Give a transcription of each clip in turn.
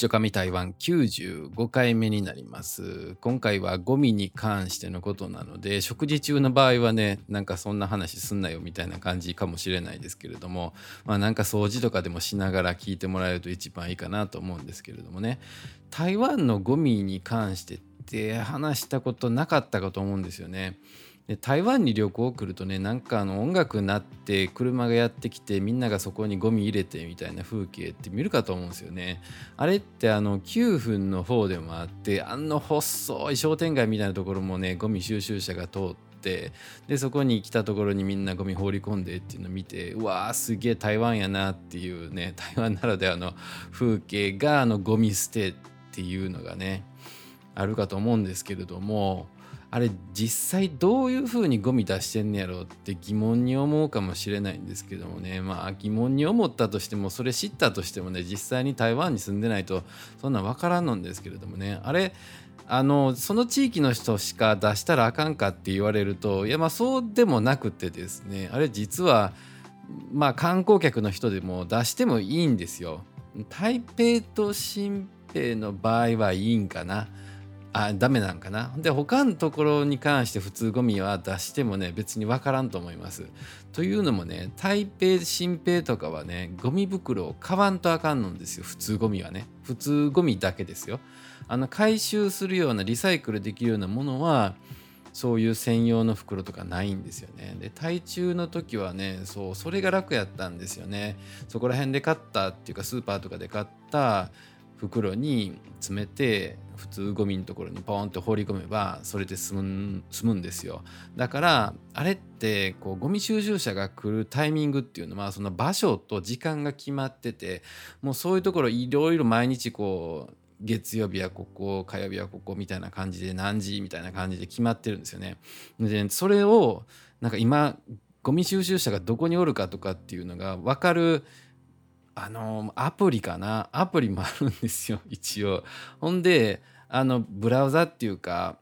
ちょかみ台湾95回目になります。今回はゴミに関してのことなので、食事中の場合はね、なんかそんな話すんなよみたいな感じかもしれないですけれども、まあなんか掃除とかでもしながら聞いてもらえると一番いいかなと思うんですけれどもね、台湾のゴミに関してって話したことなかったかと思うんですよね。で台湾に旅行来るとねなんかあの音楽になって車がやってきてみんながそこにゴミ入れてみたいな風景って見るかと思うんですよね。あれってあの9分の方でもあってあの細い商店街みたいなところもねゴミ収集車が通ってでそこに来たところにみんなゴミ放り込んでっていうのを見てうわーすげえ台湾やなっていうね 台湾ならではの風景があのゴミ捨てっていうのがねあるかと思うんですけれどもあれ実際どういうふうにゴミ出してんねやろうって疑問に思うかもしれないんですけどもねまあ疑問に思ったとしてもそれ知ったとしてもね実際に台湾に住んでないとそんなん分からんのんですけれどもねあれあのその地域の人しか出したらあかんかって言われるといやまあそうでもなくてですねあれ実はまあ観光客の人でも出してもいいんですよ。台北と新北の場合はいいんかな。あダメなんかな。で他のところに関して普通ゴミは出してもね別に分からんと思います。というのもね台北新平とかはねゴミ袋を買わんとあかんのですよ。普通ゴミはね。普通ゴミだけですよ。あの回収するようなリサイクルできるようなものはそういう専用の袋とかないんですよね。で、台中の時はね、そう、それが楽やったんですよね。そこら辺で買ったっていうか、スーパーとかで買った袋に詰めて普通ゴミのところにポンと放り込めばそれで済む済むんですよだからあれってこうゴミ収集車が来るタイミングっていうのはその場所と時間が決まっててもうそういうところいろいろ毎日こう月曜日はここ火曜日はここみたいな感じで何時みたいな感じで決まってるんですよね。でそれをなんか今ゴミ収集車がどこにおるかとかっていうのが分かるあのアプリかな？アプリもあるんですよ 一応。ほんであのブラウザっていうか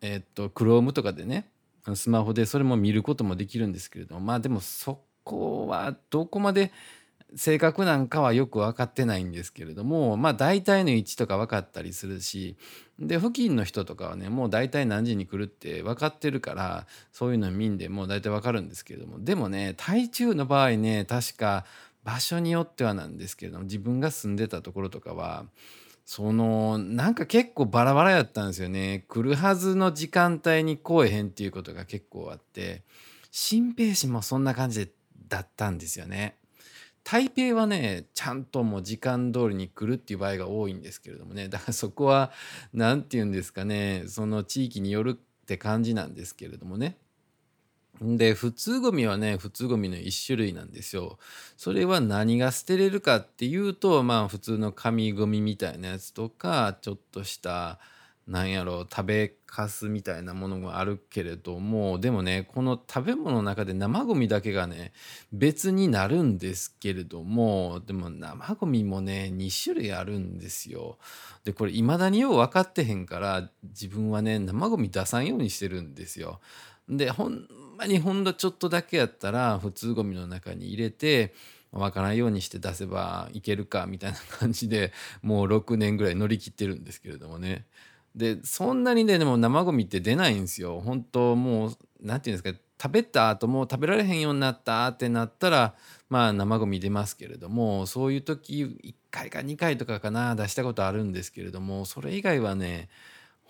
えっと Chrome とかでねスマホでそれも見ることもできるんですけれどもまあでもそこはどこまで正確なんかはよく分かってないんですけれどもまあ大体の位置とか分かったりするしで付近の人とかはねもう大体何時に来るって分かってるからそういうの見んでもう大体分かるんですけれどもでもね台中の場合ね確か場所によってはなんですけれども自分が住んでたところとかはそのなんか結構バラバラやったんですよね。来るはずの時間帯に来えへんっていうことが結構あって新平市もそんな感じだったんですよね。台北はねちゃんともう時間通りに来るっていう場合が多いんですけれどもね。だからそこは何て言うんですかね。その地域によるって感じなんですけれどもね。で普通ゴミはね普通ゴミの一種類なんですよ。それは何が捨てれるかっていうとまあ普通の紙ゴミみたいなやつとかちょっとしたなんやろ食べかすみたいなものがあるけれどもでもねこの食べ物の中で生ゴミだけがね別になるんですけれどもでも生ゴミもね2種類あるんですよ。でこれ未だによう分かってへんから自分はね生ゴミ出さんようにしてるんですよ。でほんまにほんのちょっとだけやったら普通ゴミの中に入れて分からんようにして出せばいけるかみたいな感じでもう6年ぐらい乗り切ってるんですけれどもね。でそんなにねでも生ゴミって出ないんですよ。本当もう何て言うんですか食べた後もう食べられへんようになったってなったらまあ生ゴミ出ますけれどもそういう時1回か2回とかかな出したことあるんですけれどもそれ以外はね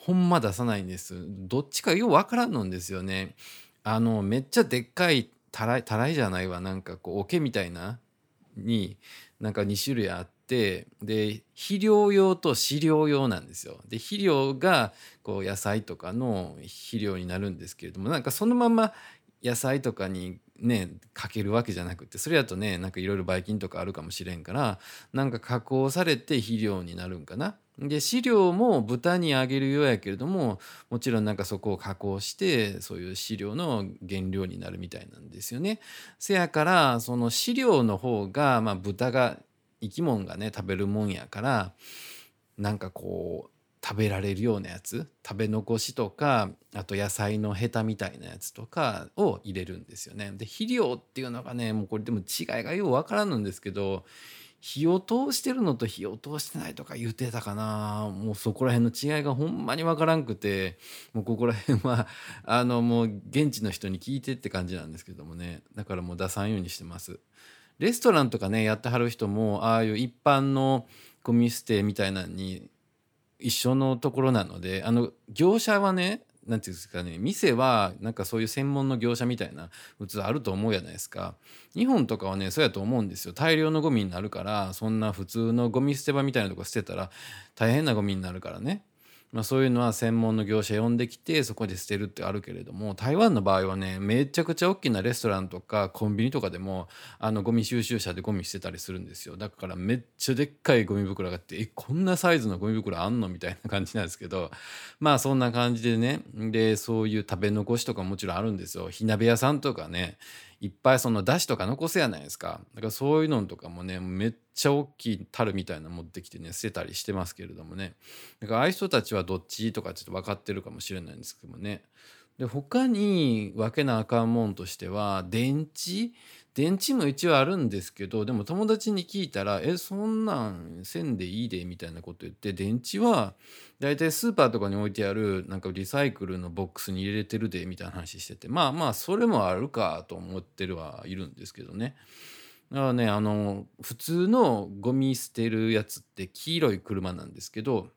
ほんま出さないんです。どっちかようわからんのんですよね。あの、めっちゃでっかいたらい、たらいじゃないわ。なんかこう、桶みたいな、に、なんか2種類あって、で、肥料用と飼料用なんですよ。で、肥料が、こう、野菜とかの肥料になるんですけれども、なんかそのまま野菜とかにねかけるわけじゃなくてそれやとねなんかいろいろばい菌とかあるかもしれんからなんか加工されて肥料になるんかな。で飼料も豚にあげるようやけれどももちろんなんかそこを加工してそういう飼料の原料になるみたいなんですよね。せやからその飼料の方が、まあ、豚が生き物がね食べるもんやからなんかこう食べられるようなやつ食べ残しとかあと野菜のヘタみたいなやつとかを入れるんですよね。で肥料っていうのがねもうこれでも違いがよう分からんんですけど火を通してるのと火を通してないとか言ってたかな。もうそこら辺の違いがほんまにわからんくて。もうここら辺は あのもう現地の人に聞いてって感じなんですけどもね。だからもう出さんようにしてます。レストランとかねやってはる人もああいう一般のゴミ捨てみたいなのに一緒のところなのであの業者はねなんていうんですかね店はなんかそういう専門の業者みたいな普通あると思うじゃないですか。日本とかはねそうやと思うんですよ。大量のゴミになるからそんな普通のゴミ捨て場みたいなとこ捨てたら大変なゴミになるからね。まあ、そういうのは専門の業者呼んできてそこで捨てるってあるけれども台湾の場合はねめちゃくちゃ大きなレストランとかコンビニとかでもあのゴミ収集車でゴミ捨てたりするんですよ。だからめっちゃでっかいゴミ袋があってえこんなサイズのゴミ袋あんのみたいな感じなんですけど まあそんな感じでね。でそういう食べ残しとかもちろんあるんですよ。火鍋屋さんとかね。いっぱいその出汁とか残すやないですか。だからそういうのとかもねめっちゃ大きい樽みたいなの持ってきてね捨てたりしてますけれどもね。だからああいう人たちはどっちとかちょっと分かってるかもしれないんですけどもね。で他に分けなあかんもんとしては電池電池も一応あるんですけどでも友達に聞いたら「えそんなんせんでいいで」みたいなこと言って電池はだいたいスーパーとかに置いてあるなんかリサイクルのボックスに入れてるでみたいな話しててまあまあそれもあるかと思ってるはいるんですけどね。だからねあの普通のゴミ捨てるやつって黄色い車なんですけど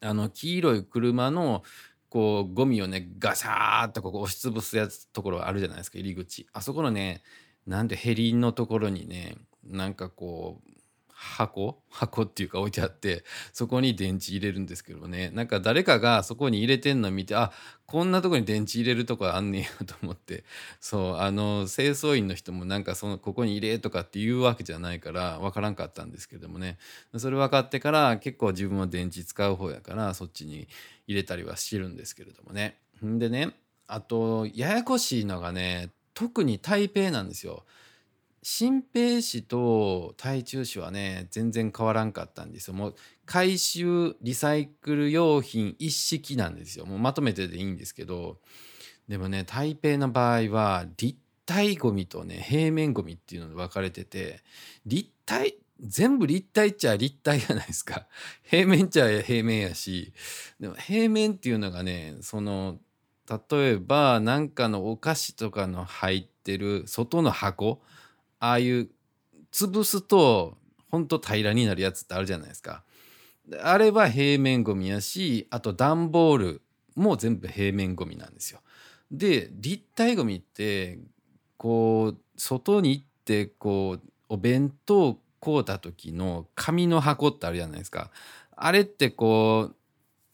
あの黄色い車のこうゴミをねガサーッとここ押しつぶすやつところあるじゃないですか入り口あそこのねなんでヘリのところにねなんかこう箱？箱っていうか置いてあってそこに電池入れるんですけどね。なんか誰かがそこに入れてんの見てあこんなとこに電池入れるとこあんねんやと思って。そうあの清掃員の人もなんかそのここに入れとかっていうわけじゃないから分からんかったんですけどもね。それ分かってから結構自分は電池使う方やからそっちに入れたりはしてるんですけれどもね。でねあとややこしいのがね特に台北なんですよ。新平市と台中市はね全然変わらんかったんですよ。もう回収リサイクル用品一式なんですよ。もうまとめてでいいんですけどでもね台北の場合は立体ゴミとね平面ゴミっていうので分かれてて立体全部立体っちゃ立体じゃないですか平面っちゃ平面やしでも平面っていうのがねその例えば何かのお菓子とかの入ってる外の箱ああいう潰すとほんと平らになるやつってあるじゃないですか。あれは平面ゴミやしあと段ボールも全部平面ゴミなんですよ。で立体ゴミってこう外に行ってこうお弁当買うた時の紙の箱ってあるじゃないですか。あれってこ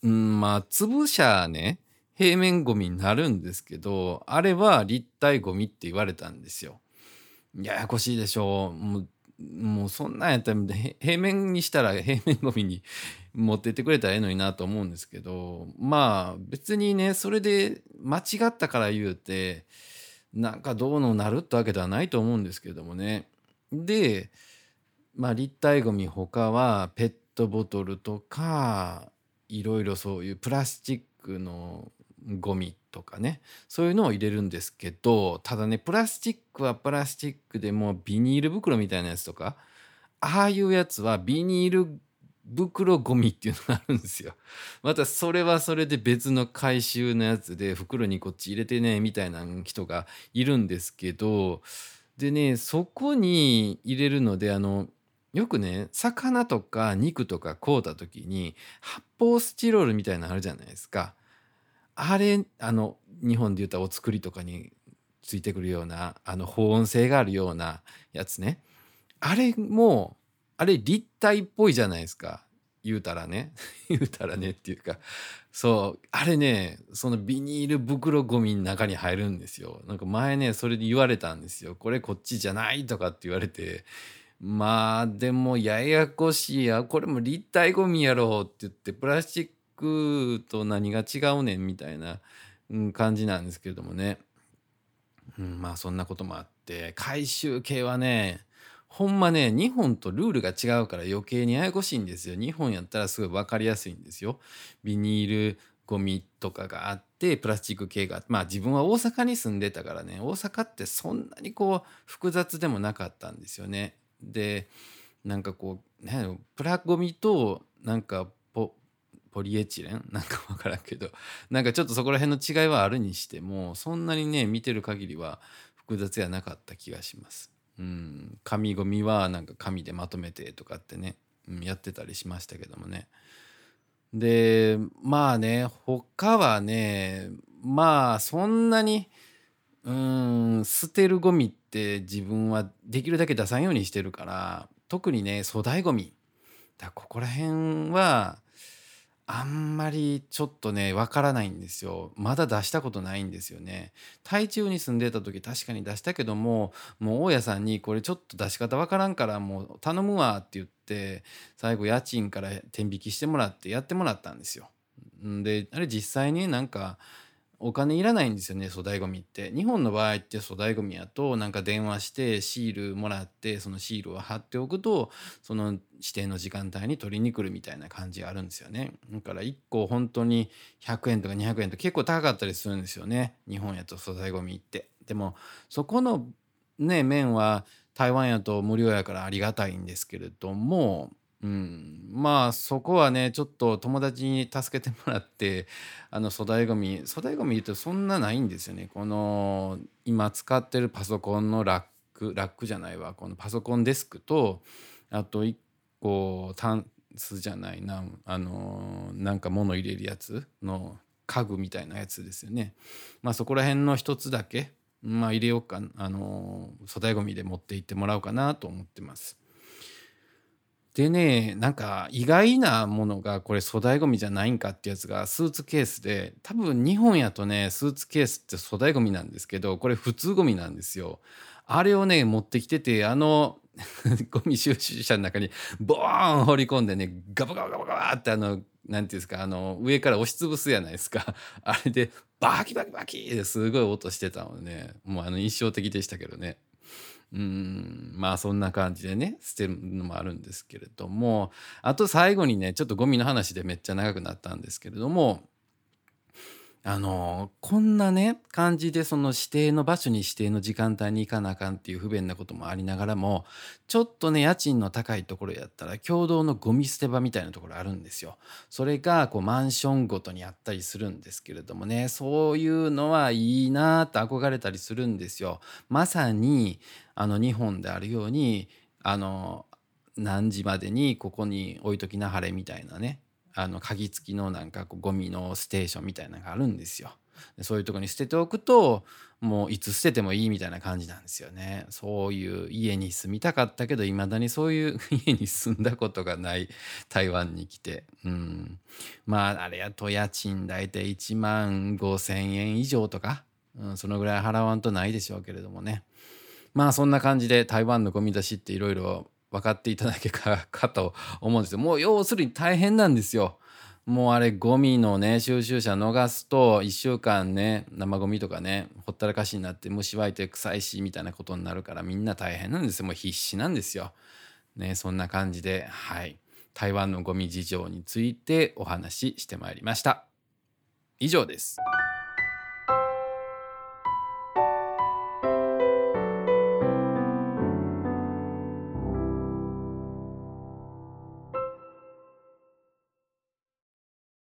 う、うん、まあ潰しゃね平面ゴミになるんですけどあれは立体ゴミって言われたんですよ。ややこしいでしょう。もうそんなんやったら平面にしたら平面ゴミに 持ってってくれたらええのになと思うんですけどまあ別にねそれで間違ったから言うてなんかどうのなるってわけではないと思うんですけどもね。でまあ立体ゴミ他はペットボトルとかいろいろそういうプラスチックのゴミとかねそういうのを入れるんですけどただねプラスチックはプラスチックでもビニール袋みたいなやつとかああいうやつはビニール袋ゴミっていうのがあるんですよ。またそれはそれで別の回収のやつで袋にこっち入れてねみたいな人がいるんですけどでねそこに入れるのであのよくね魚とか肉とか買うた時に発泡スチロールみたいなのあるじゃないですか。あれあの日本で言ったお作りとかについてくるようなあの保温性があるようなやつね。あれもあれ立体っぽいじゃないですか。言うたらね。言うたらねっていうか。そう。あれねそのビニール袋ゴミの中に入るんですよ。なんか前ねそれで言われたんですよ。これこっちじゃないとかって言われて。まあでもややこしいや。これも立体ゴミやろうって言ってプラスチックククと何が違うねんみたいな、うん、感じなんですけれどもね、うん、まあそんなこともあって回収系はねほんまね日本とルールが違うから余計にややこしいんですよ。日本やったらすごい分かりやすいんですよ。ビニールゴミとかがあってプラスチック系がまあ自分は大阪に住んでたからね大阪ってそんなにこう複雑でもなかったんですよね。でなんかこう、ね、プラゴミとなんかポリエチレン？なんか分からんけどなんかちょっとそこら辺の違いはあるにしてもそんなにね見てる限りは複雑やなかった気がします。うん、紙ゴミはなんか紙でまとめてとかってね、うん、やってたりしましたけどもね。でまあね他はねまあそんなにうん捨てるゴミって自分はできるだけ出さんようにしてるから特にね粗大ゴミだここら辺はあんまりちょっとねわからないんですよ。まだ出したことないんですよね。台中に住んでた時確かに出したけどももう大家さんにこれちょっと出し方わからんからもう頼むわって言って最後家賃から天引きしてもらってやってもらったんですよ。であれ実際になんかお金いらないんですよね粗大ごみって。日本の場合って粗大ごみやとなんか電話してシールもらってそのシールを貼っておくとその指定の時間帯に取りに来るみたいな感じがあるんですよね。だから1個本当に100円とか200円と結構高かったりするんですよね。日本やと粗大ごみって。でもそこのね面は台湾やと無料やからありがたいんですけれどもうん、まあそこはねちょっと友達に助けてもらって あの粗大ごみ粗大ごみ言うとそんなないんですよね。この今使ってるパソコンのラックラックじゃないわ。このパソコンデスクとあと1個タンスじゃないなあのなんか物入れるやつの家具みたいなやつですよね。まあそこら辺の一つだけまあ入れようかあの粗大ごみで持って行ってもらおうかなと思ってます。でねなんか意外なものがこれ粗大ごみじゃないんかってやつがスーツケースで多分日本やとねスーツケースって粗大ごみなんですけどこれ普通ごみなんですよ。あれをね持ってきててあの ゴミ収集車の中にボーン放り込んでねガバガバガバガバってあの何て言うんですかあの上から押しつぶすやないですかあれでバキバキバキってすごい音してたのねもうあの印象的でしたけどね。うん。まあそんな感じでね捨てるのもあるんですけれども。あと最後にねちょっとゴミの話でめっちゃ長くなったんですけれども。あのこんなね感じでその指定の場所に指定の時間帯に行かなあかんっていう不便なこともありながらもちょっとね家賃の高いところやったら共同のゴミ捨て場みたいなところあるんですよ。それがこうマンションごとにあったりするんですけれどもねそういうのはいいなと憧れたりするんですよ。まさにあの日本であるようにあの何時までにここに置いときなはれみたいなねあの鍵付きのなんかこうゴミのステーションみたいなのがあるんですよ。そういうとこに捨てておくともういつ捨ててもいいみたいな感じなんですよね。そういう家に住みたかったけどいまだにそういう家に住んだことがない台湾に来て、うん、まああれやと家賃大体1万5,000円以上とか、うん、そのぐらい払わんとないでしょうけれどもねまあそんな感じで台湾のゴミ出しっていろいろ分かっていただけかかと思うんですよ。もう要するに大変なんですよ。もうあれゴミのね収集車逃すと1週間ね生ゴミとかねほったらかしになって虫湧いて臭いしみたいなことになるからみんな大変なんですよもう必死なんですよ。ねそんな感じではい台湾のゴミ事情についてお話ししてまいりました。以上です。